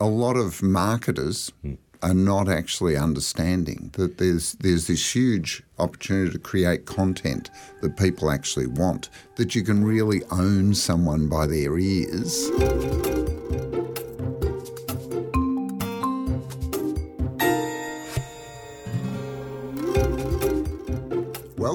a lot of marketers hmm. are not actually understanding that there's there's this huge opportunity to create content that people actually want that you can really own someone by their ears.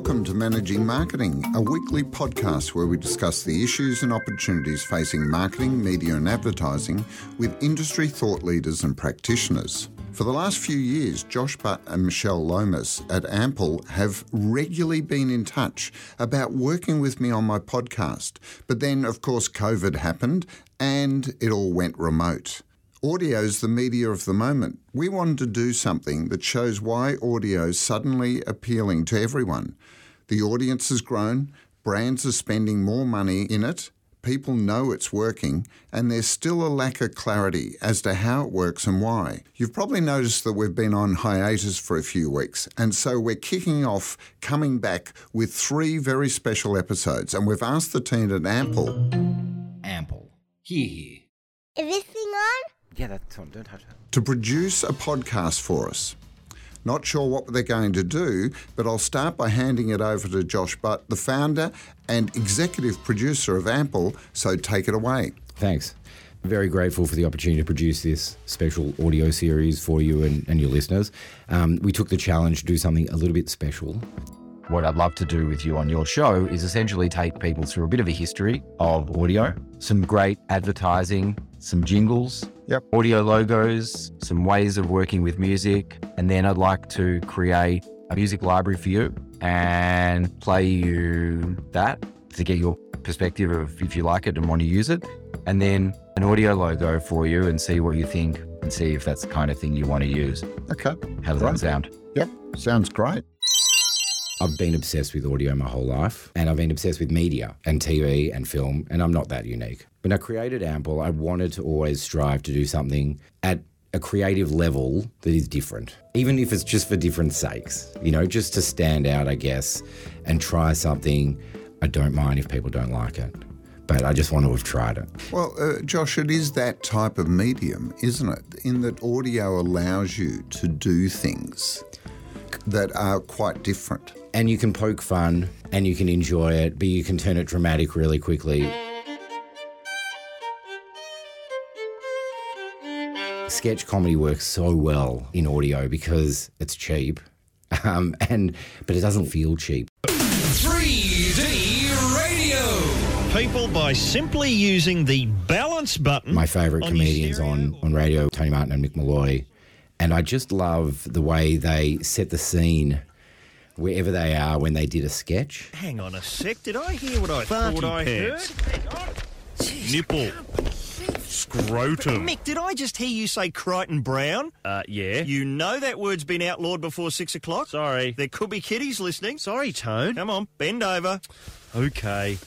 Welcome to Managing Marketing, a weekly podcast where we discuss the issues and opportunities facing marketing, media, and advertising with industry thought leaders and practitioners. For the last few years, Josh Butt and Michelle Lomas at Ample have regularly been in touch about working with me on my podcast. But then, of course, COVID happened and it all went remote. Audio's the media of the moment. We wanted to do something that shows why audio is suddenly appealing to everyone. The audience has grown, brands are spending more money in it, people know it's working, and there's still a lack of clarity as to how it works and why. You've probably noticed that we've been on hiatus for a few weeks, and so we're kicking off coming back with three very special episodes, and we've asked the team at Ample Ample. Here, here. Is this thing on? Yeah, that's on. Don't touch that. to produce a podcast for us. Not sure what they're going to do, but I'll start by handing it over to Josh Butt, the founder and executive producer of Ample, so take it away. Thanks. Very grateful for the opportunity to produce this special audio series for you and, and your listeners. Um, we took the challenge to do something a little bit special. What I'd love to do with you on your show is essentially take people through a bit of a history of audio, some great advertising, some jingles, Yep. audio logos, some ways of working with music, and then I'd like to create a music library for you and play you that to get your perspective of if you like it and want to use it, and then an audio logo for you and see what you think and see if that's the kind of thing you want to use. Okay. How does Right. that sound? Yep. Sounds great. I've been obsessed with audio my whole life, and I've been obsessed with media and TV and film, and I'm not that unique. When I created Ample, I wanted to always strive to do something at a creative level that is different, even if it's just for different sakes, you know, just to stand out, I guess, and try something. I don't mind if people don't like it, but I just want to have tried it. Well, uh, Josh, it is that type of medium, isn't it? In that audio allows you to do things that are quite different. and you can poke fun and you can enjoy it, but you can turn it dramatic really quickly. Sketch comedy works so well in audio because it's cheap, um, and but it doesn't feel cheap. 3D Radio. people by simply using the balance button. My favourite on comedians on, on radio, Tony Martin and Mick Molloy, and I just love the way they set the scene wherever they are when they did a sketch. Hang on a sec. Did I hear what I thought I heard? Nipple. Scrotum. Mick, did I just hear you say Crichton Brown? Uh, yeah. You know that word's been outlawed before six o'clock? Sorry. There could be kiddies listening. Sorry, Tone. Come on, bend over. Okay.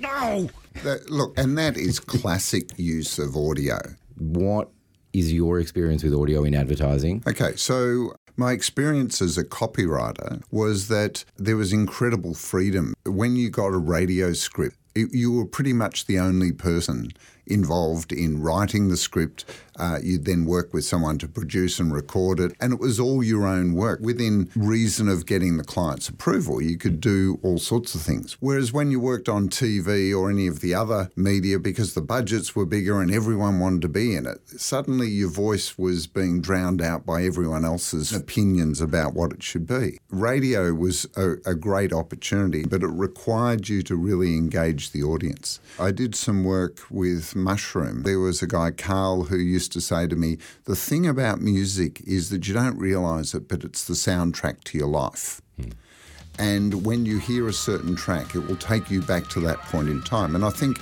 No! That, look, and that is classic use of audio. What is your experience with audio in advertising? Okay, so my experience as a copywriter was that there was incredible freedom. When you got a radio script, it, you were pretty much the only person involved in writing the script. Uh, you'd then work with someone to produce and record it, and it was all your own work within reason of getting the client's approval. You could do all sorts of things. Whereas when you worked on TV or any of the other media, because the budgets were bigger and everyone wanted to be in it, suddenly your voice was being drowned out by everyone else's opinions about what it should be. Radio was a, a great opportunity, but it required you to really engage the audience. I did some work with Mushroom. There was a guy, Carl, who used to say to me, The thing about music is that you don't realise it, but it's the soundtrack to your life. Hmm. And when you hear a certain track, it will take you back to that point in time. And I think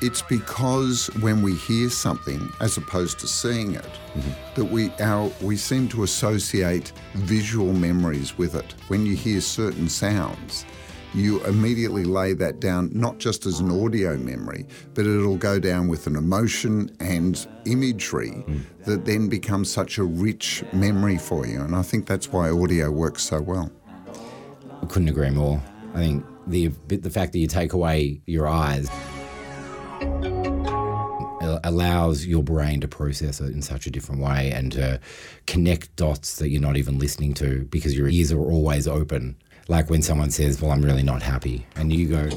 it's because when we hear something as opposed to seeing it mm-hmm. that we our we seem to associate visual memories with it when you hear certain sounds you immediately lay that down not just as an audio memory but it'll go down with an emotion and imagery mm. that then becomes such a rich memory for you and i think that's why audio works so well I couldn't agree more. I think the the fact that you take away your eyes allows your brain to process it in such a different way and to connect dots that you're not even listening to because your ears are always open. Like when someone says, Well, I'm really not happy. And you go!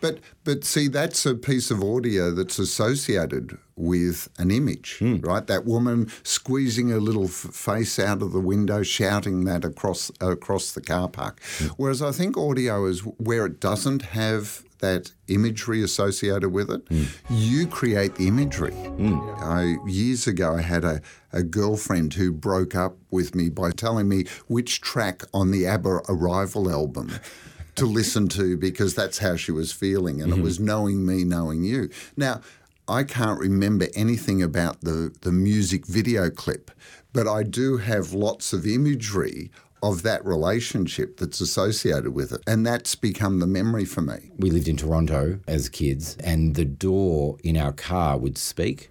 But but see, that's a piece of audio that's associated with an image, hmm. right? That woman squeezing her little f- face out of the window, shouting that across across the car park. Hmm. Whereas I think audio is where it doesn't have that imagery associated with it. Hmm. You create the imagery. I, years ago, I had a, a girlfriend who broke up with me by telling me which track on the ABBA Arrival album to listen to because that's how she was feeling, and it mm-hmm. was knowing me, knowing you. Now, I can't remember anything about the, the music video clip, but I do have lots of imagery of that relationship that's associated with it, and that's become the memory for me. We lived in Toronto as kids, and the door in our car would speak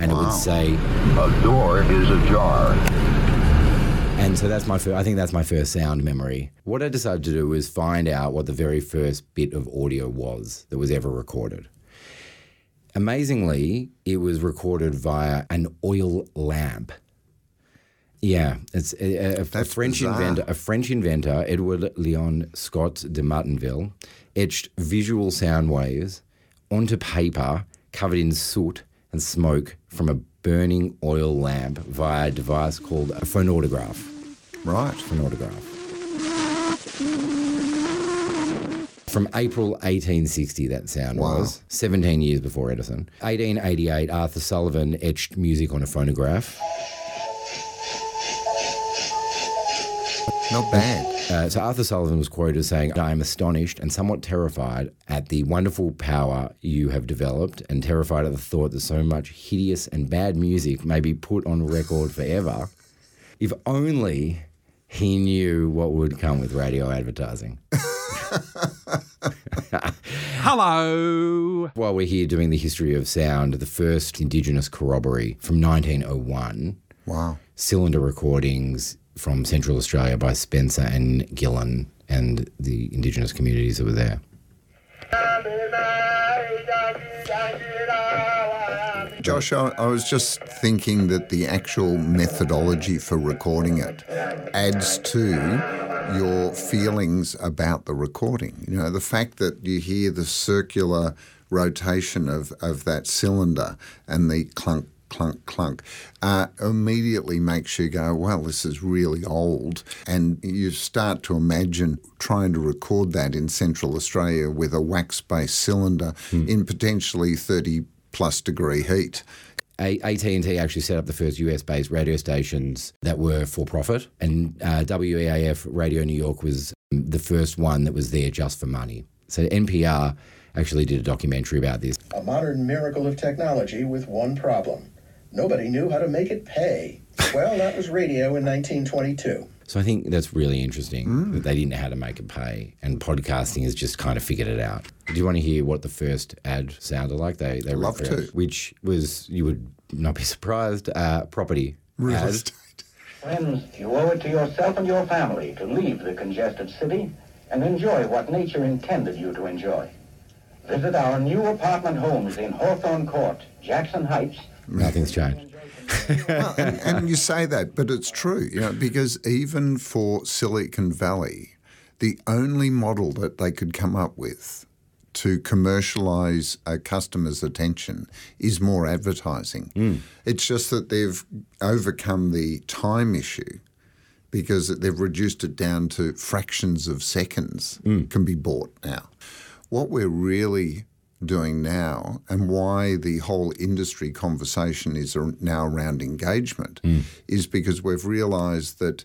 and it would say, A door is ajar. And so that's my first, I think that's my first sound memory. What I decided to do was find out what the very first bit of audio was that was ever recorded. Amazingly, it was recorded via an oil lamp. Yeah, it's a, a- a French bizarre. inventor. A French inventor, Edward Leon Scott de Martinville, etched visual sound waves onto paper covered in soot and smoke from a burning oil lamp via a device called a phonautograph. Right. Phonautograph. From April 1860, that sound Wow. was 17 years before Edison. 1888, Arthur Sullivan etched music on a phonograph. Not bad. Uh, so Arthur Sullivan was quoted as saying, I am astonished and somewhat terrified at the wonderful power you have developed and terrified at the thought that so much hideous and bad music may be put on record forever. If only he knew what would come with radio advertising. Hello. While we're here doing the history of sound, the first Indigenous corroboree from 1901 Wow. cylinder recordings from Central Australia by Spencer and Gillen and the Indigenous communities that were there. Josh, I, I was just thinking that the actual methodology for recording it adds to your feelings about the recording. You know, the fact that you hear the circular rotation of, of that cylinder and the clunk, clunk, clunk uh, immediately makes you go, well, this is really old. And you start to imagine trying to record that in Central Australia with a wax based cylinder in potentially 30 plus degree heat. AT&T actually set up the first US-based radio stations that were for profit, and uh, WEAF Radio New York was the first one that was there just for money. So NPR actually did a documentary about this. A modern miracle of technology with one problem. Nobody knew how to make it pay. Well, that was radio in 1922. So I think that's really interesting that they didn't know how to make it pay, and podcasting has just kind of figured it out. Do you want to hear what the first ad sounded like? They they Love it, to. Which was you would not be surprised. Uh, property Real ad. estate. Friends, you owe it to yourself and your family to leave the congested city and enjoy what nature intended you to enjoy. Visit our new apartment homes in Hawthorne Court, Jackson Heights. Nothing's changed. well, and, and you say that, but it's true, you know, because even for Silicon Valley, the only model that they could come up with to commercialize a customer's attention is more advertising. Hmm. It's just that they've overcome the time issue because they've reduced it down to fractions of seconds hmm. can be bought now. What we're really doing now and why the whole industry conversation is now around engagement mm. is because we've realized that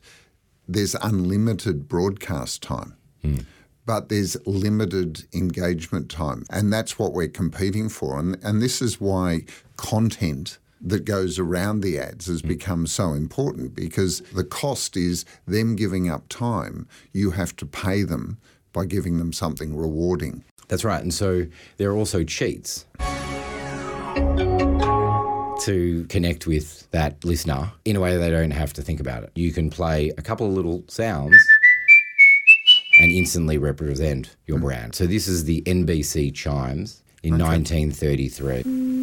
there's unlimited broadcast time. Mm. But there's limited engagement time. And that's what we're competing for. And, and this is why content that goes around the ads has mm. become so important because the cost is them giving up time. You have to pay them by giving them something rewarding. That's right. And so there are also cheats to connect with that listener in a way they don't have to think about it. You can play a couple of little sounds and instantly represent your hmm. brand. So this is the NBC chimes. in 1933.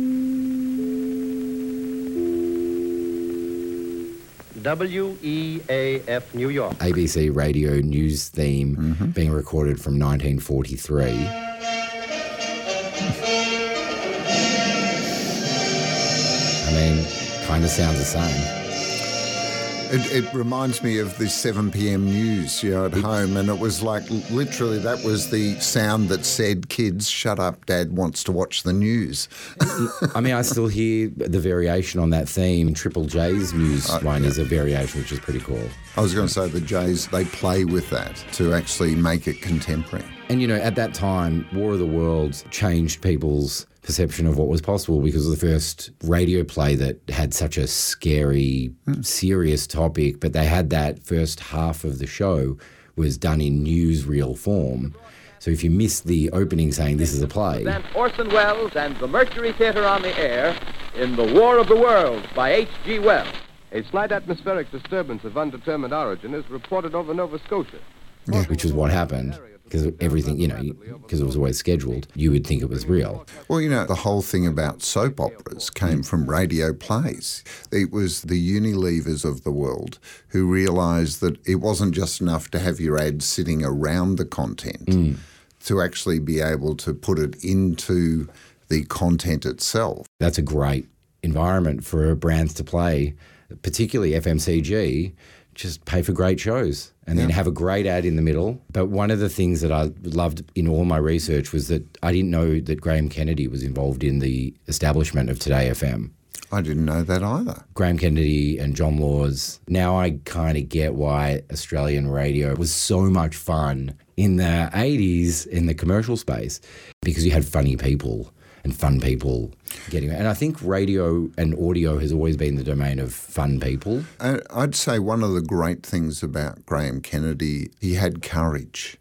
WEAF New York. ABC radio news theme mm-hmm. being recorded from 1943. I mean, kind of sounds the same. It, it reminds me of the 7 p.m. news, you know, at home, and it was like literally that was the sound that said, "Kids, shut up! Dad wants to watch the news." I mean, I still hear the variation on that theme. Triple J's news uh, one is a variation, which is pretty cool. I was going to say the Jays they play with that to actually make it contemporary. And you know, at that time, War of the Worlds changed people's perception of what was possible because of the first radio play that had such a scary, hmm. serious topic. But they had that first half of the show was done in newsreel form. So if you missed the opening saying this is a play, Present Orson Welles and the Mercury Theatre on the air in The War of the Worlds by H.G. Wells. A slight atmospheric disturbance of undetermined origin is reported over Nova Scotia. which is what happened because everything, you know, because it was always scheduled, you would think it was real. Well, you know, the whole thing about soap operas came from radio plays. It was the Unilevers of the world who realised that it wasn't just enough to have your ads sitting around the content, mm. to actually be able to put it into the content itself. That's a great environment for brands to play, particularly FMCG. Just pay for great shows and then have a great ad in the middle. But one of the things that I loved in all my research was that I didn't know that Graham Kennedy was involved in the establishment of 2Day FM. I didn't know that either. Graham Kennedy and John Laws. Now I kind of get why Australian radio was so much fun in the 80s in the commercial space because you had funny people and fun people getting and I think radio and audio has always been the domain of fun people. I'd say one of the great things about Graham Kennedy, he had courage.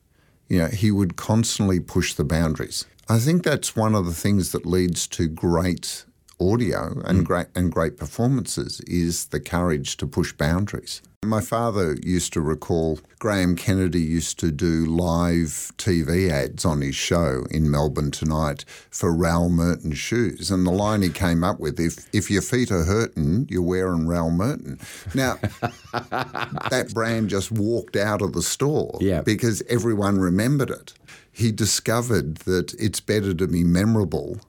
You know, he would constantly push the boundaries. I think that's one of the things that leads to great audio and mm. great and great performances is the courage to push boundaries. My father used to recall Graham Kennedy used to do live TV ads on his show in Melbourne tonight for Raoul Merton shoes. And the line he came up with, if, if your feet are hurting, you're wearing Raoul Merton. Now, that brand just walked out of the store Yeah. because everyone remembered it. He discovered that it's better to be memorable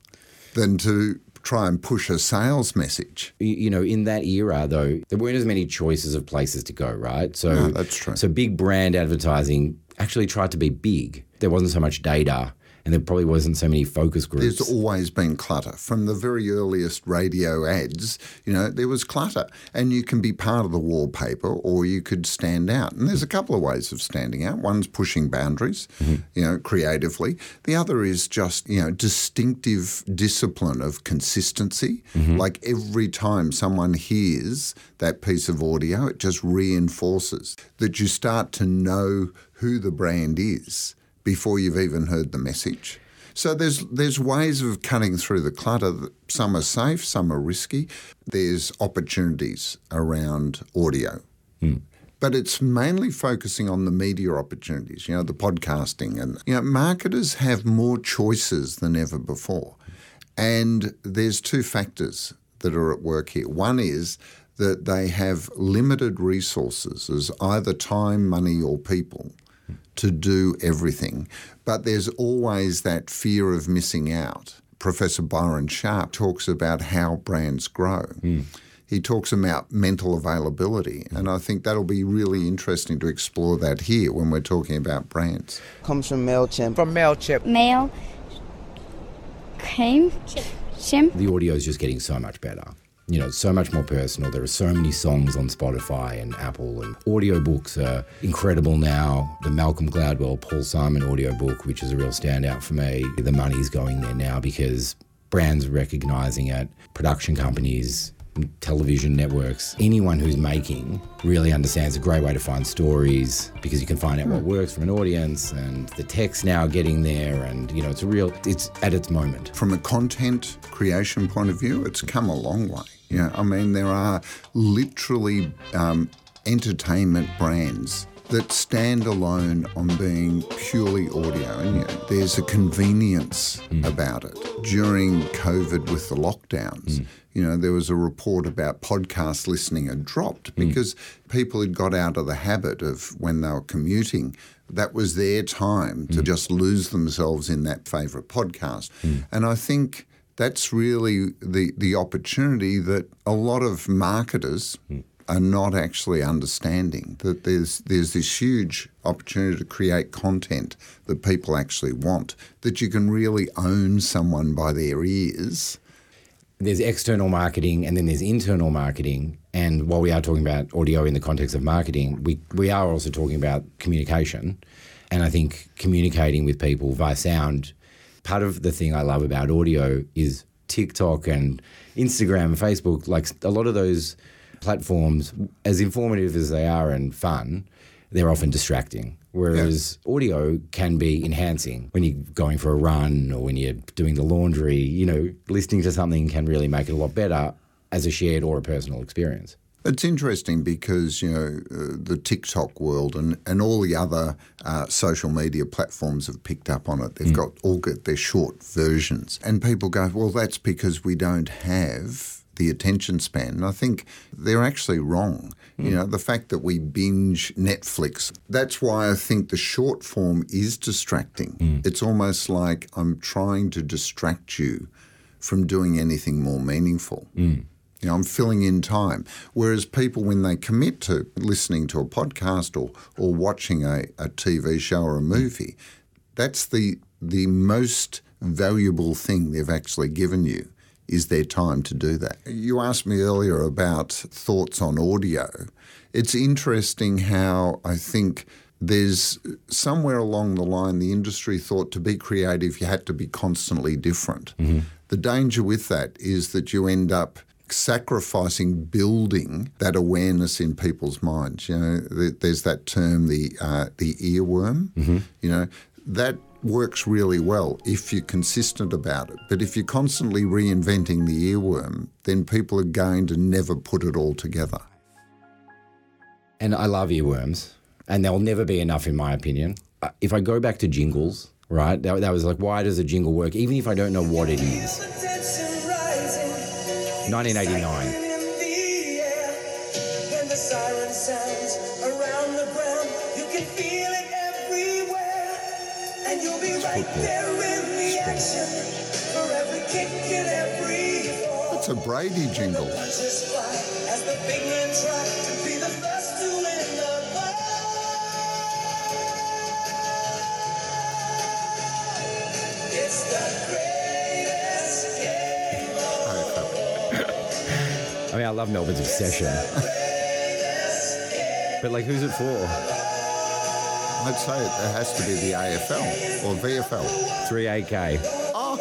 than to try and push a sales message. You, know, in that era though, there weren't as many choices of places to go, right? So No, that's true. So big brand advertising actually tried to be big. There wasn't so much data and there probably wasn't so many focus groups. There's always been clutter. From the very earliest radio ads, you know, there was clutter. And you can be part of the wallpaper or you could stand out. And there's a couple of ways of standing out. One's pushing boundaries, mm-hmm. you know, creatively. The other is just, you know, distinctive discipline of consistency. Mm-hmm. Like every time someone hears that piece of audio, it just reinforces that you start to know who the brand is before you've even heard the message. So there's there's ways of cutting through the clutter. Some are safe, some are risky. There's opportunities around audio. Hmm. But it's mainly focusing on the media opportunities, you know, the podcasting and you know, marketers have more choices than ever before. And there's two factors that are at work here. One is that they have limited resources as either time, money or people to do everything. But there's always that fear of missing out. Professor Byron Sharp talks about how brands grow. Hmm. He talks about mental availability, hmm. and I think that'll be really interesting to explore that here when we're talking about brands. Comes from MailChimp. From MailChimp. Mail. Cream. Shim. the audio is just getting so much better. You know, so much more personal. There are so many songs on Spotify and Apple, and audiobooks are incredible now. The Malcolm Gladwell, Paul Simon audiobook, which is a real standout for me. The money's going there now because brands are recognizing it, production companies, television networks, anyone who's making really understands a great way to find stories because you can find out what hmm. works from an audience and the tech's now getting there and you know it's a real it's at its moment. From a content creation point of view, it's come a long way. You know, I mean, there are literally um, entertainment brands that stand alone on being purely audio. And you know, there's a convenience mm. about it. During COVID with the lockdowns, mm. you know, there was a report about podcast listening had dropped mm. because people had got out of the habit of when they were commuting, that was their time to just lose themselves in that favourite podcast. And I think that's really the, the opportunity that a lot of marketers hmm. are not actually understanding that there's there's this huge opportunity to create content that people actually want that you can really own someone by their ears there's external marketing and then there's internal marketing. And while we are talking about audio in the context of marketing, we, we are also talking about communication. And I think communicating with people via sound, part of the thing I love about audio is TikTok and Instagram and Facebook, like a lot of those platforms, as informative as they are and fun, they're often distracting. Whereas audio can be enhancing when you're going for a run or when you're doing the laundry. You know, listening to something can really make it a lot better as a shared or a personal experience. It's interesting because you know uh, the TikTok world and, and all the other uh, social media platforms have picked up on it. They've got all got their short versions, and people go, "Well, that's because we don't have the attention span." And I think they're actually wrong. You know, the fact that we binge Netflix. That's why I think the short form is distracting. It's almost like I'm trying to distract you from doing anything more meaningful. You know, I'm filling in time. Whereas people, when they commit to listening to a podcast or, or watching a, a TV show or a movie, that's the the most valuable thing they've actually given you is their time to do that. You asked me earlier about thoughts on audio. It's interesting how I think there's somewhere along the line the industry thought to be creative you had to be constantly different. Mm-hmm. The danger with that is that you end up sacrificing building that awareness in people's minds. You know, there's that term, the uh, the earworm. You know, that works really well if you're consistent about it. But if you're constantly reinventing the earworm, then people are going to never put it all together. And I love earworms, and there'll never be enough, in my opinion. Uh, If I go back to jingles, right, that, that was like, why does a jingle work, even if I don't know what it is? 1989. When the siren sounds around the ground, you can feel it everywhere. And you'll be right there in the action for every kick and every fall. That's a Brady jingle. Love Melbourne's obsession. but like, who's it for? I'd say it has to be the AFL or VFL. 3AK. Oh.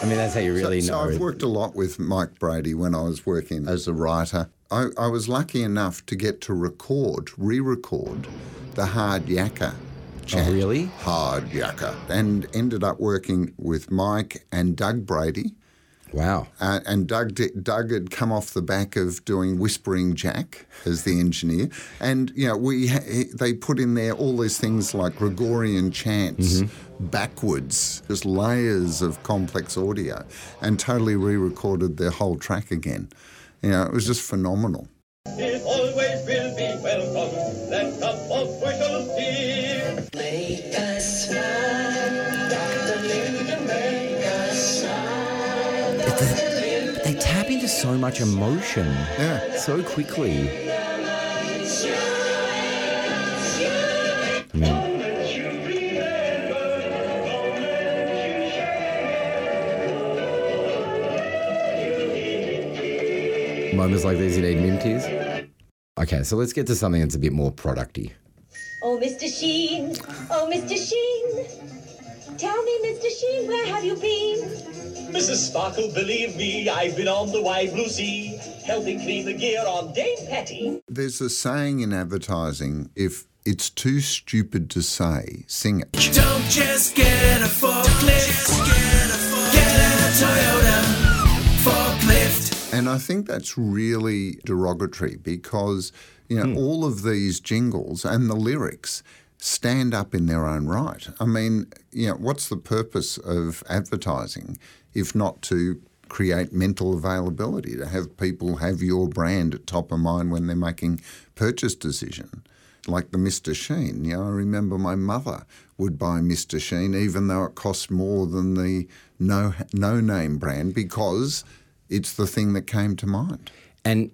I mean, that's how you really so, know. So I've worked a lot with Mike Brady when I was working as a writer. I, I was lucky enough to get to record, re-record the Hard Yakka. Oh, chat. Oh, really? Hard Yakka. And ended up working with Mike and Doug Brady. Wow. Uh, and Doug, di- Doug had come off the back of doing Whispering Jack as the engineer, and you know we ha- they put in there all these things like Gregorian chants backwards, just layers of complex audio, and totally re-recorded their whole track again. You know, it was just phenomenal. They tap into so much emotion Yeah. so quickly. I mean, moments like these, you need Minties. Okay, so let's get to something that's a bit more producty. Oh, Mr. Sheen. Oh, Mr. Sheen. Tell me, Mr. Sheen, where have you been? Mrs. Sparkle, believe me, I've been on the wide blue sea, helping clean the gear on Dame Pattie. There's a saying in advertising: if it's too stupid to say, sing it. Don't just get a forklift, get a Toyota forklift. And I think that's really derogatory because You know, hmm. all of these jingles and the lyrics stand up in their own right. I mean, you know, what's the purpose of advertising if not to create mental availability, to have people have your brand at top of mind when they're making purchase decision? Like the Mr. Sheen, you know, I remember my mother would buy Mr. Sheen even though it cost more than the no no name brand because it's the thing that came to mind. And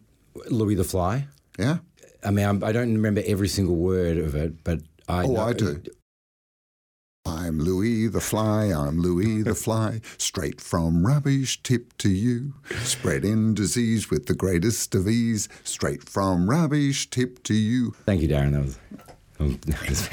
Louis the Fly. Yeah. I mean, I'm, I don't remember every single word of it, but I. Oh, know, I do. I'm Louis the Fly, I'm Louis the Fly, straight from rubbish tip to you, spreading disease with the greatest of ease, straight from rubbish tip to you. Thank you, Darren. That was. um,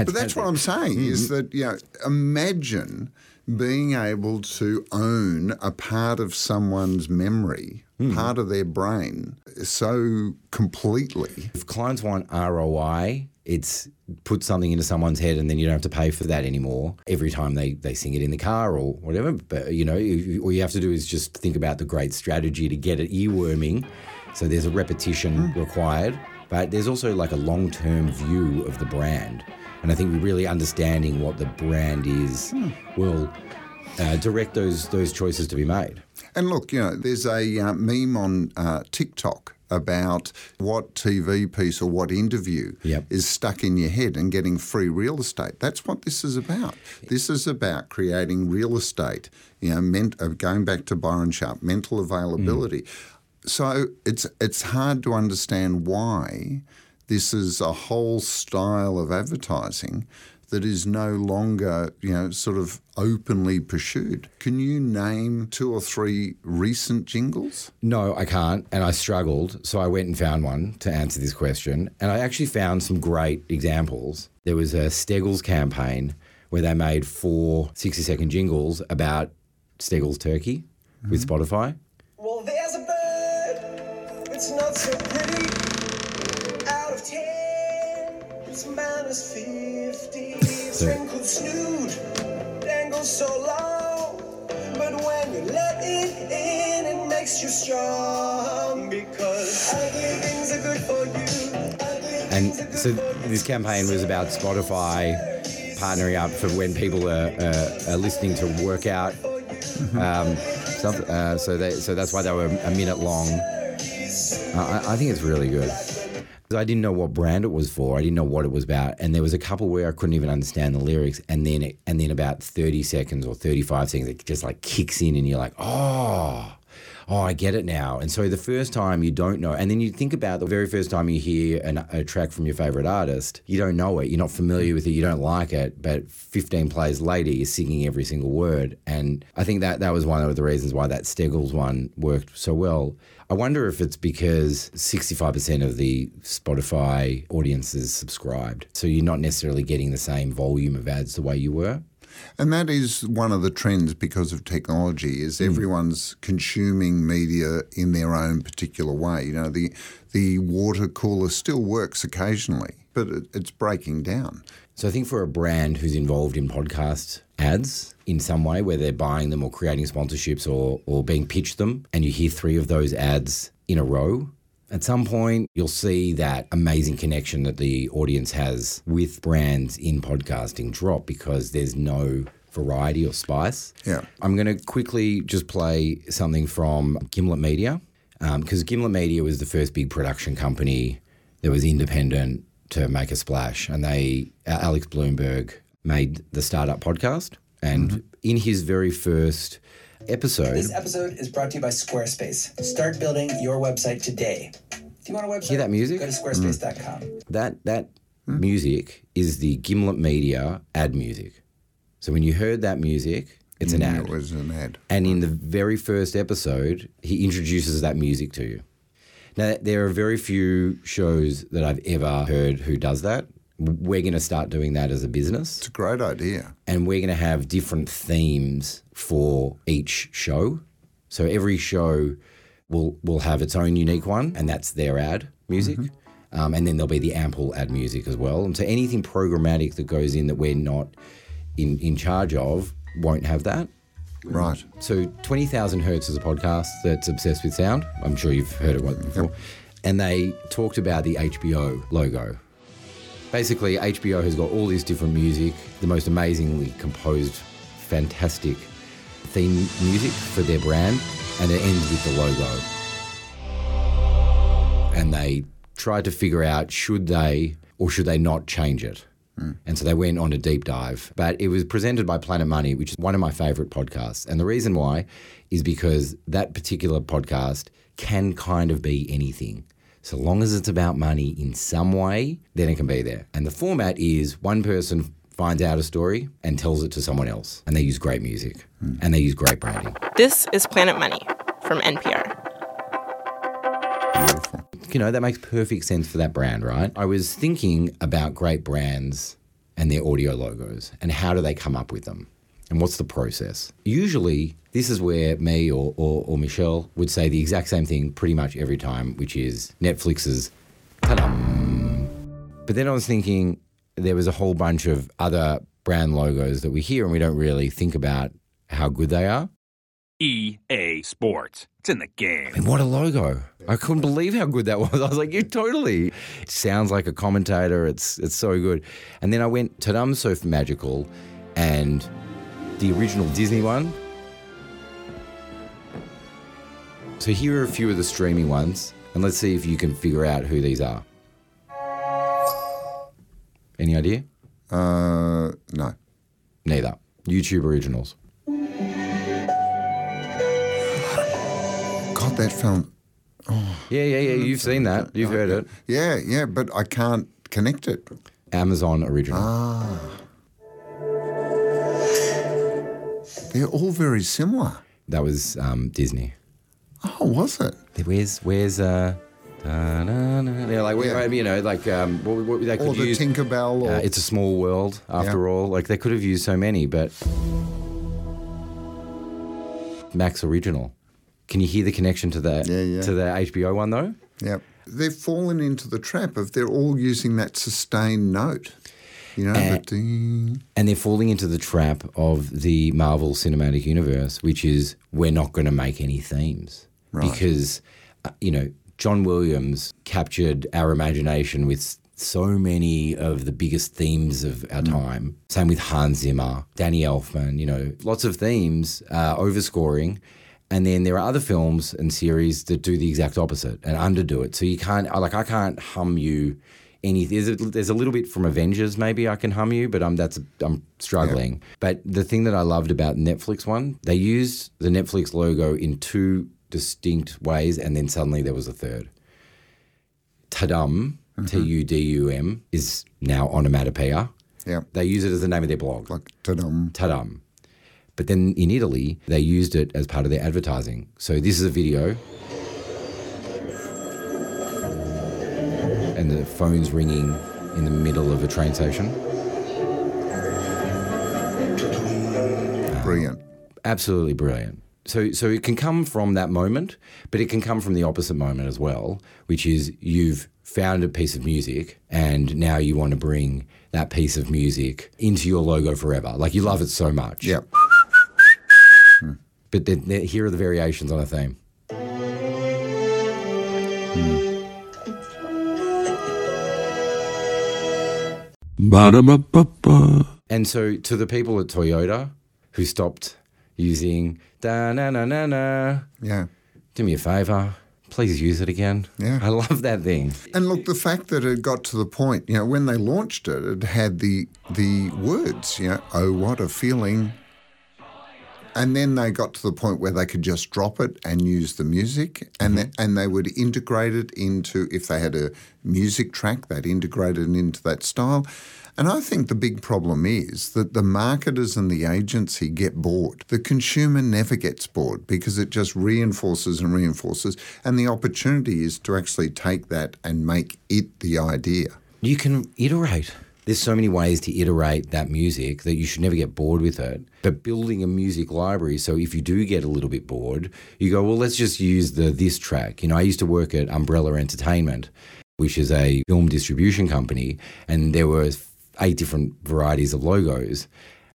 But that's what I'm saying is that, you know, imagine being able to own a part of someone's memory, part of their brain, so completely. If clients want ROI, it's put something into someone's head and then you don't have to pay for that anymore every time they, they sing it in the car or whatever. But, you know, all you have to do is just think about the great strategy to get it earworming. So there's a repetition required, but there's also like a long term view of the brand. And I think really understanding what the brand is will uh, direct those those choices to be made. And look, you know, there's a uh, meme on uh, TikTok about what TV piece or what interview Yep. is stuck in your head and getting free real estate. That's what this is about. This is about creating real estate, you know, ment- uh, going back to Byron Sharp, mental availability. So it's it's hard to understand why this is a whole style of advertising that is no longer, you know, sort of openly pursued. Can you name two or three recent jingles? No, I can't, and I struggled. So I went and found one to answer this question, and I actually found some great examples. There was a Steggles campaign where they made four 60 second jingles about Steggles turkey with mm-hmm. Spotify. Well, there's a bird. It's not so it's minus fifty. Its wrinkled snoot dangles so long, but when you let it in, it makes you strong because ugly things are good for you. And things are good so this campaign was about Spotify partnering up for when people are, uh, are listening to workout um. Uh, so they, so that's why they were a minute long. Uh, I, I think it's really good. I didn't know what brand it was for. I didn't know what it was about, and there was a couple where I couldn't even understand the lyrics. And then, it, and then about thirty seconds or thirty-five seconds, it just like kicks in, and you're like, oh, oh, I get it now. And so the first time you don't know, and then you think about the very first time you hear an, a track from your favorite artist, you don't know it, you're not familiar with it, you don't like it, but 15 plays later, you're singing every single word. And I think that that was one of the reasons why that Steggles one worked so well. I wonder if it's because 65% of the Spotify audience is subscribed. So you're not necessarily getting the same volume of ads the way you were. And that is one of the trends because of technology is hmm. everyone's consuming media in their own particular way. You know, the the water cooler still works occasionally, but it, it's breaking down. So I think for a brand who's involved in podcast ads in some way, where they're buying them or creating sponsorships or, or being pitched them, and you hear three of those ads in a row, at some point you'll see that amazing connection that the audience has with brands in podcasting drop because there's no variety or spice. Yeah. I'm going to quickly just play something from Gimlet Media um, because Gimlet Media was the first big production company that was independent to make a splash, and they Alex Blumberg made the Startup podcast, and mm-hmm. in his very first episode, This episode is brought to you by Squarespace. Start building your website today. Do you want a website, Hear that music? Go to squarespace.com. that that music is the Gimlet Media ad music. So when you heard that music, it's an Mm, ad. It was an ad. And in the very first episode, he introduces that music to you. Now, there are very few shows that I've ever heard who does that. We're going to start doing that as a business. It's a great idea. And we're going to have different themes for each show. So every show will will have its own unique one, and that's their ad music. Um, and then there'll be the ample ad music as well. And so anything programmatic that goes in that we're not in, in charge of won't have that. Right. So 20,000 Hertz is a podcast that's obsessed with sound. I'm sure you've heard it once before. and they talked about the HBO logo. Basically, HBO has got all this different music, the most amazingly composed, fantastic theme music for their brand, and it ends with the logo. And they tried to figure out should they or should they not change it. Hmm. And so they went on a deep dive. But it was presented by Planet Money, which is one of my favorite podcasts. And the reason why is because that particular podcast can kind of be anything. So long as it's about money in some way, then it can be there. And the format is one person finds out a story and tells it to someone else. And they use great music hmm. and they use great branding. This is Planet Money from NPR. Beautiful. You know, that makes perfect sense for that brand, right? I was thinking about great brands and their audio logos and how do they come up with them and what's the process. Usually, this is where me or, or, or Michelle would say the exact same thing pretty much every time, which is Netflix's ta-dum. But then I was thinking there was a whole bunch of other brand logos that we hear and we don't really think about how good they are. EA Sports. It's in the game. And what a logo. I couldn't believe how good that was. I was like, you totally. It sounds like a commentator. It's it's so good. And then I went Tadum So Magical and the original Disney one. So here are a few of the streaming ones, and let's see if you can figure out who these are. Any idea? Uh, no. Neither. YouTube originals. God, that film. Yeah, yeah, yeah. You've seen that. You've heard it. Yeah, yeah, but I can't connect it. Amazon original. Ah. They're all very similar. That was um, Disney. Oh, was it? Where's where's uh, da-na-na. they're like where, you know like um, what, what they could Or the use. Tinkerbell. Or, Uh, it's a small world after all. Like they could have used so many, but Max original. Can you hear the connection to the to the HBO one though? yeah. They've fallen into the trap of they're all using that sustained note. You know, And-. And they're falling into the trap of the Marvel Cinematic Universe, which is we're not going to make any themes Right. because uh, you know John Williams captured our imagination with so many of the biggest themes of our time. Same with Hans Zimmer, Danny Elfman. You know, lots of themes, uh, overscoring. And then there are other films and series that do the exact opposite and underdo it. So you can't, like, I can't hum you any. There's a, there's a little bit from Avengers, maybe I can hum you, but I'm that's I'm struggling. But the thing that I loved about Netflix one, they used the Netflix logo in two distinct ways, and then suddenly there was a third. Tudum, mm-hmm. T U D U M, is now onomatopoeia. Yeah. They use it as the name of their blog. Like Tudum. Tudum. But then in Italy, they used it as part of their advertising. So this is a video. The phone's ringing in the middle of a train station. Brilliant. Um, absolutely brilliant. So, so it can come from that moment, but it can come from the opposite moment as well, which is you've found a piece of music and now you want to bring that piece of music into your logo forever. Like you love it so much. Yep. But then here are the variations on a theme. Ba-da-ba-ba-ba. And so to the people at Toyota who stopped using da na na na na, Yeah. do me a favor, please use it again. Yeah. I love that thing. And look, the fact that it got to the point, you know, when they launched it, it had the the words, you know, oh what a feeling. And then they got to the point where they could just drop it and use the music, and mm-hmm. they, and they would integrate it into if they had a music track, they'd integrate it into that style. And I think the big problem is that the marketers and the agency get bored. The consumer never gets bored because it just reinforces and reinforces. And the opportunity is to actually take that and make it the idea. You can iterate. There's so many ways to iterate that music that you should never get bored with it. But building a music library, so if you do get a little bit bored, you go, well, let's just use the this track. You know, I used to work at Umbrella Entertainment, which is a film distribution company, and there were eight different varieties of logos.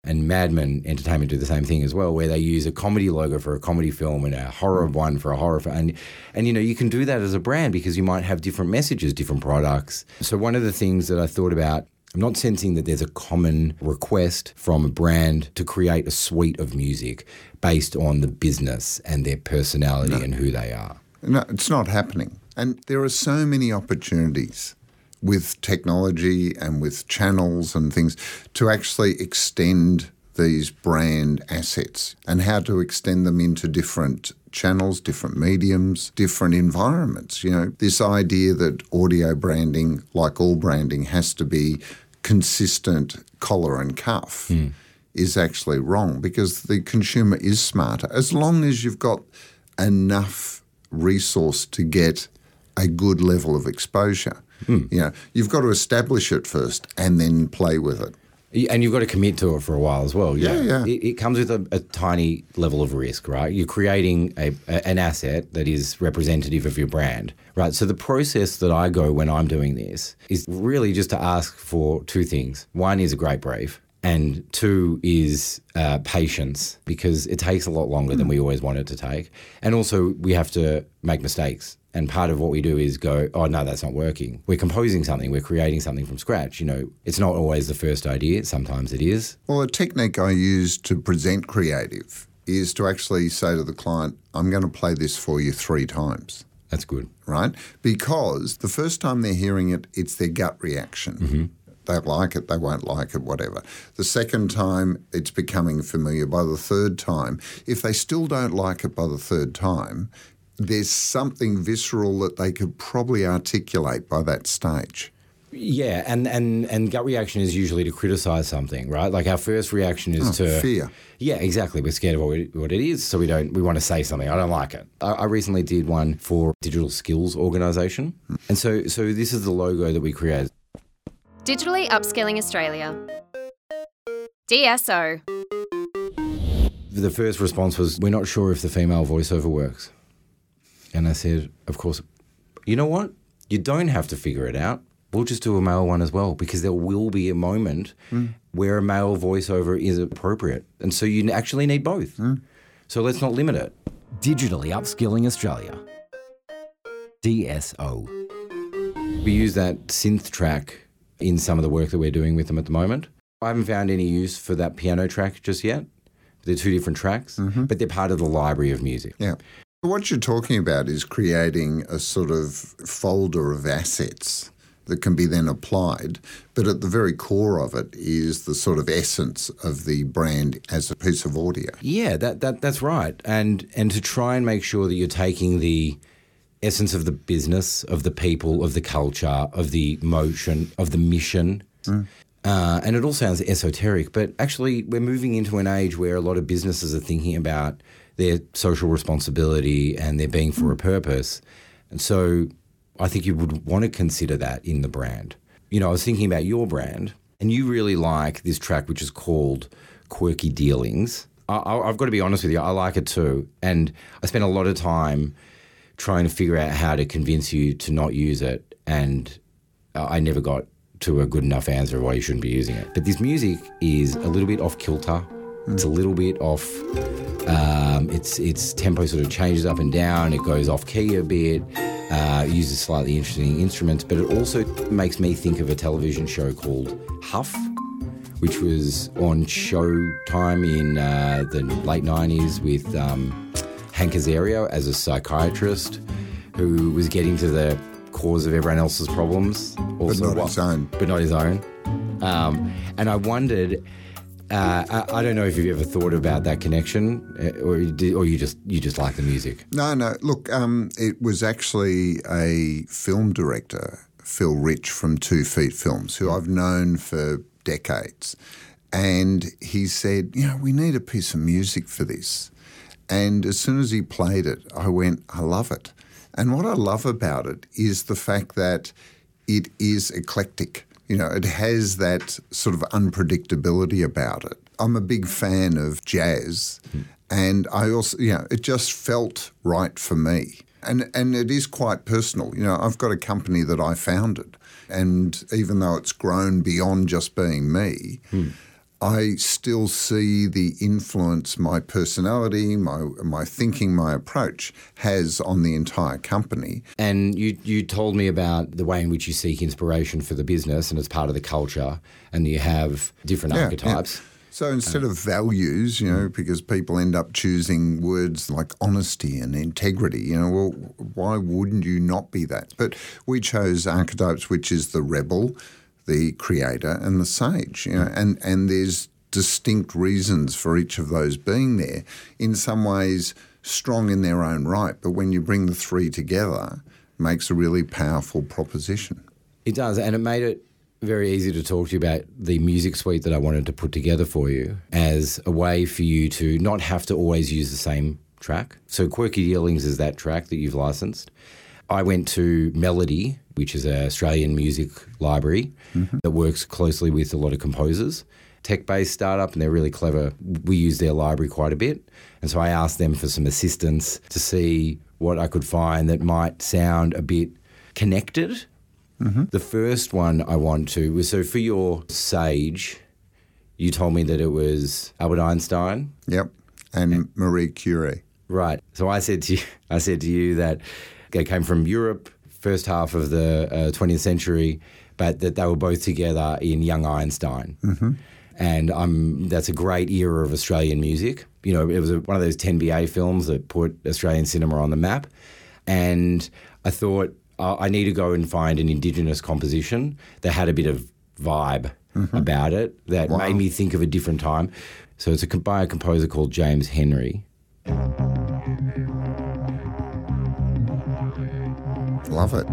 And Madman Entertainment do the same thing as well, where they use a comedy logo for a comedy film and a horror one for a horror film. And, and, you know, you can do that as a brand because you might have different messages, different products. So, one of the things that I thought about I'm not sensing that there's a common request from a brand to create a suite of music based on the business and their personality and who they are. No, it's not happening. And there are so many opportunities with technology and with channels and things to actually extend these brand assets and how to extend them into different channels, different mediums, different environments. You know, this idea that audio branding, like all branding, has to be consistent collar and cuff is actually wrong because the consumer is smarter. As long as you've got enough resource to get a good level of exposure. Hmm. You know, you've got to establish it first and then play with it. And you've got to commit to it for a while as well. Yeah, yeah. It, it comes with a, a tiny level of risk, right? You're creating a, a, an asset that is representative of your brand, right? So the process that I go when I'm doing this is really just to ask for two things. One is a great brief. And two is uh, patience because it takes a lot longer than we always want it to take. And also, we have to make mistakes. And part of what we do is go, oh, no, that's not working. We're composing something, we're creating something from scratch. You know, it's not always the first idea, sometimes it is. Well, a technique I use to present creative is to actually say to the client, I'm going to play this for you three times. That's good. Right? Because the first time they're hearing it, it's their gut reaction. Mm-hmm. They like it, they won't like it, whatever. The second time, it's becoming familiar. By the third time, if they still don't like it by the third time, there's something visceral that they could probably articulate by that stage. Yeah, and, and, and gut reaction is usually to criticize something, right? Like our first reaction is Oh, to fear. Yeah, exactly. We're scared of what, we, what it is, so we don't. We want to say something. I don't like it. I, I recently did one for digital skills organization, and so so this is the logo that we created. Digitally Upskilling Australia. DSO. The first response was, "We're not sure if the female voiceover works," and I said, "Of course, you know what? You don't have to figure it out. We'll just do a male one as well because there will be a moment mm. where a male voiceover is appropriate, and so you actually need both. Mm. So let's not limit it." Digitally Upskilling Australia. DSO. We use that synth track in some of the work that we're doing with them at the moment. I haven't found any use for that piano track just yet. They're two different tracks, mm-hmm. but they're part of the library of music. Yeah. What you're talking about is creating a sort of folder of assets that can be then applied, but at the very core of it is the sort of essence of the brand as a piece of audio. Yeah, that, that that's right. And and to try and make sure that you're taking the essence of the business, of the people, of the culture, of the motion, of the mission. Uh, and it all sounds esoteric, but actually, we're moving into an age where a lot of businesses are thinking about their social responsibility and their being for a mm. purpose. And so I think you would want to consider that in the brand. You know, I was thinking about your brand, and you really like this track, which is called Quirky Dealings. I, I've got to be honest with you, I like it too. And I spent a lot of time trying to figure out how to convince you to not use it. And I never got to a good enough answer of why you shouldn't be using it. But this music is a little bit off kilter. It's a little bit off. Um, its its tempo sort of changes up and down. It goes off key a bit. Uh, uses slightly interesting instruments, but it also makes me think of a television show called Huff, which was on Showtime in uh, the late '90s with um, Hank Azaria as a psychiatrist who was getting to the cause of everyone else's problems, also not his own. but not his own. Um, and I wondered. Uh, I, I don't know if you've ever thought about that connection, uh, or you, or you just you just like the music. No, no. Look, um, it was actually a film director, Phil Rich from Two Feet Films, who I've known for decades. And he said, you know, we need a piece of music for this. And as soon as he played it, I went, I love it. And what I love about it is the fact that it is eclectic. You know, it has that sort of unpredictability about it. I'm a big fan of jazz, and I also, you know, it just felt right for me. And and it is quite personal. You know, I've got a company that I founded, and even though it's grown beyond just being me, hmm. I still see the influence my personality, my my thinking, my approach has on the entire company. And you you told me about the way in which you seek inspiration for the business, and as part of the culture, and you have different Yeah, archetypes. yeah. So instead of values, you know, because people end up choosing words like honesty and integrity, you know, well, why wouldn't you not be that? But we chose archetypes, which is the rebel, the creator, and the sage, you know, and, and there's distinct reasons for each of those being there. In some ways, strong in their own right, but when you bring the three together, makes a really powerful proposition. It does, and it made it very easy to talk to you about the music suite that I wanted to put together for you as a way for you to not have to always use the same track. So Quirky Dealings is that track that you've licensed. I went to Melody, which is an Australian music library mm-hmm. that works closely with a lot of composers. Tech-based startup, and they're really clever. We use their library quite a bit, and so I asked them for some assistance to see what I could find that might sound a bit connected mm-hmm. the first one I want to was so for your Sage, you told me that it was Albert Einstein. Yep. And Marie Curie. Right. So I said to you, I said to you that they came from Europe, first half of the uh, 20th century, but that they were both together in Young Einstein. Mm-hmm. And um, that's a great era of Australian music. You know, it was a, one of those 10BA films that put Australian cinema on the map. And I thought, uh, I need to go and find an Indigenous composition that had a bit of vibe about it that Wow. made me think of a different time. So it's a, by a composer called James Henry. Love it.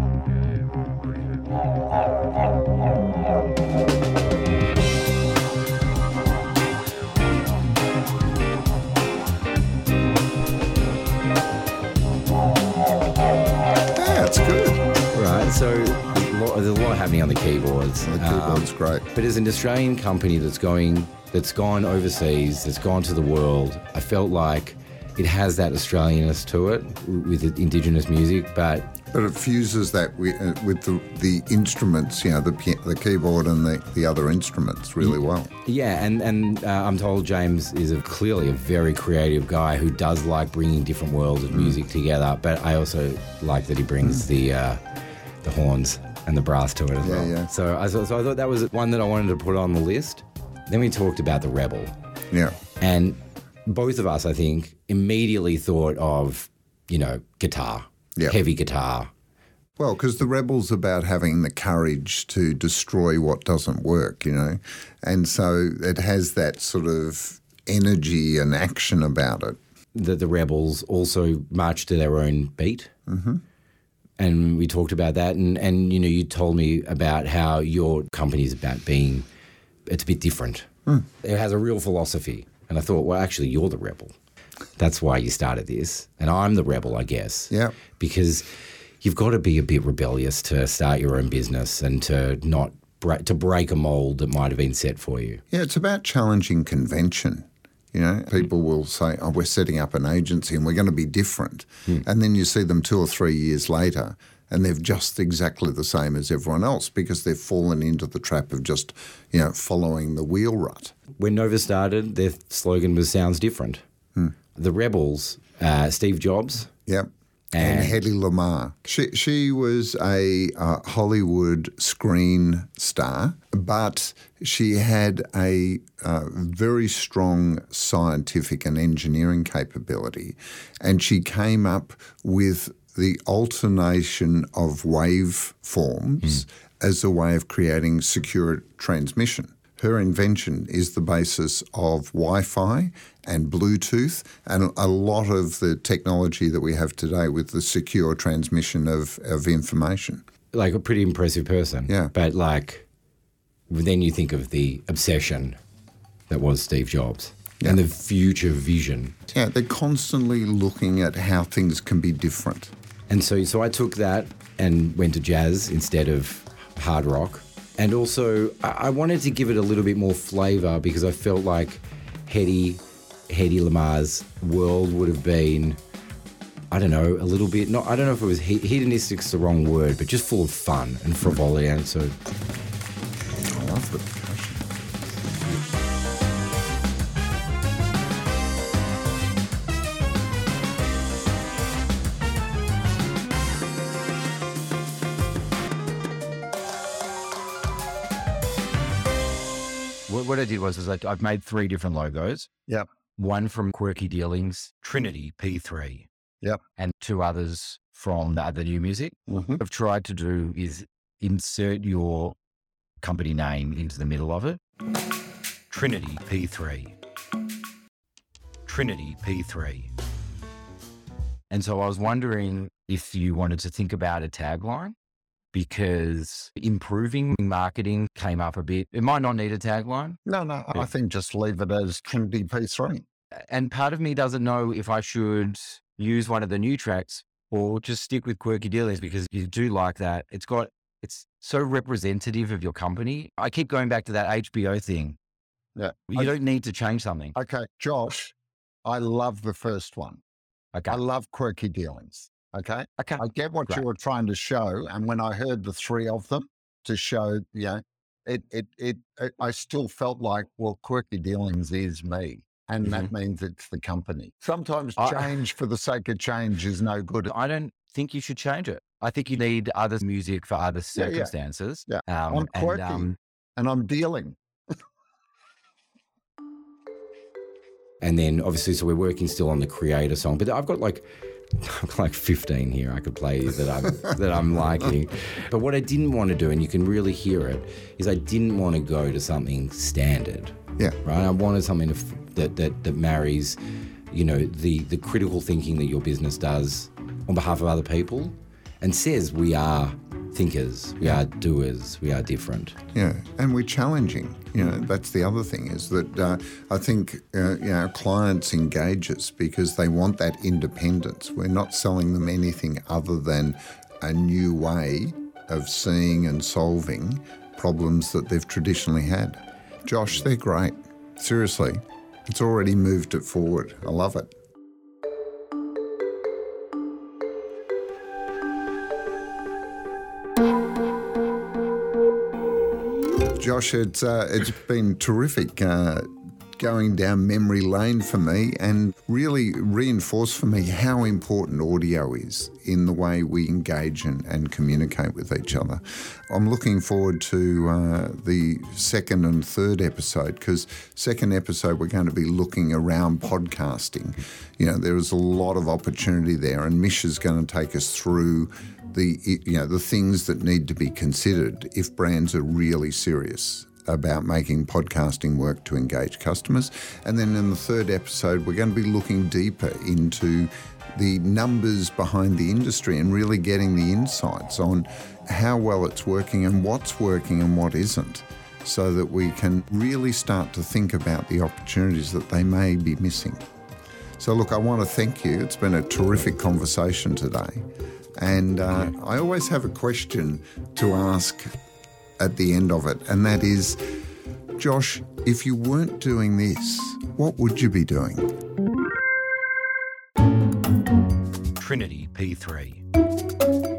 Yeah, it's good. Right, so there's a lot happening on the keyboards. The keyboard's um, great. But as an Australian company that's going, that's gone overseas, that's gone to the world, I felt like it has that Australianness to it with the Indigenous music, but But it fuses that with, uh, with the, the instruments, you know, the, the keyboard and the, the other instruments really well. Yeah, and and uh, I'm told James is a, clearly a very creative guy who does like bringing different worlds of music together. But I also like that he brings the uh, the horns and the brass to it as Yeah, well. yeah. So I so I thought that was one that I wanted to put on the list. Then we talked about the rebel, Yeah. and both of us, I think, immediately thought of you know guitar, Yeah. heavy guitar. Well, because the rebel's about having the courage to destroy what doesn't work, you know, and so it has that sort of energy and action about it. That the rebels also march to their own beat. Mm-hmm. and we talked about that and and you know you told me about how your company is about being it's a bit different Hmm. it has a real philosophy and i thought well actually you're the rebel that's why you started this and i'm the rebel i guess Yeah. because you've got to be a bit rebellious to start your own business and to not break to break a mold that might have been set for you Yeah, it's about challenging convention. You know, people will say, "Oh, we're setting up an agency and we're going to be different," hmm. and then you see them two or three years later, and they're just exactly the same as everyone else because they've fallen into the trap of just, you know, following the wheel rut. when nova started their slogan was sounds different the rebels uh, steve jobs Yep. And, And- Hedy Lamarr. She, she was a uh, Hollywood screen star, but she had a uh, very strong scientific and engineering capability. And she came up with the alternation of waveforms as a way of creating secure transmission. Her invention is the basis of Wi Fi and Bluetooth and a lot of the technology that we have today with the secure transmission of, of information. like a pretty impressive person. Yeah. But like, then you think of the obsession that was Steve Jobs and the future vision. Yeah, they're constantly looking at how things can be different. And so, so I took that and went to jazz instead of hard rock. And also, I, wanted to give it a little bit more flavor because I felt like Hedy, Hedy Lamarr's world would have been, I don't know, a little bit. Not, I don't know if it was he- hedonistic's the wrong word, but just full of fun and frivolity. And so was, was like I've made three different logos. Yep. One from Quirky Dealings, Trinity P3. Yep. And two others from the other new music. Mm-hmm. I've tried to do is insert your company name into the middle of it. Trinity P3. Trinity P3. And so I was wondering if you wanted to think about a tagline because improving marketing came up a bit. It might not need a tagline. No, no, I think just leave it as Trinity P3. And part of me doesn't know if I should use one of the new tracks or just stick with Quirky Dealings because you do like that. It's got, it's so representative of your company. I keep going back to that HBO thing. Yeah. You don't need to change something. Okay, Josh, I love the first one. Okay. I love quirky dealings. Okay. Okay. I get what Great. you were trying to show. And when I heard the three of them to show, you know, it, it, it, it I still felt like, well, quirky dealings is me. And that means it's the company. Sometimes I- change for the sake of change is no good. I don't think you should change it. I think you need other music for other Yeah, yeah. circumstances. Yeah. Um, I'm and, quirky um, and I'm dealing. And then obviously, so we're working still on the creator song, but I've got like I've like 15 here I could play that I'm that I'm liking. But what I didn't want to do, and you can really hear it, is I didn't want to go to something standard. Yeah. Right. I wanted something f- that that that marries, you know, the the critical thinking that your business does on behalf of other people, and says we are thinkers, we are doers, we are different. Yeah, and we're challenging. You know, that's the other thing is that uh, I think uh, you know clients engage us because they want that independence. We're not selling them anything other than a new way of seeing and solving problems that they've traditionally had. Josh, they're great. Seriously, it's already moved it forward. I love it. Josh, it's uh, it's been terrific uh, going down memory lane for me, and really reinforced for me how important audio is in the way we engage and, and communicate with each other. I'm looking forward to uh, the second and third episode because second episode we're going to be looking around podcasting. You know, there is a lot of opportunity there, and Mish is going to take us through the you know the things that need to be considered if brands are really serious about making podcasting work to engage customers. And then in the third episode, we're going to be looking deeper into the numbers behind the industry and really getting the insights on how well it's working and what's working and what isn't. So that we can really start to think about the opportunities that they may be missing. So, look, I want to thank you. It's been a terrific conversation today. And uh, I always have a question to ask at the end of it, and that is Josh, if you weren't doing this, what would you be doing? Trinity P3.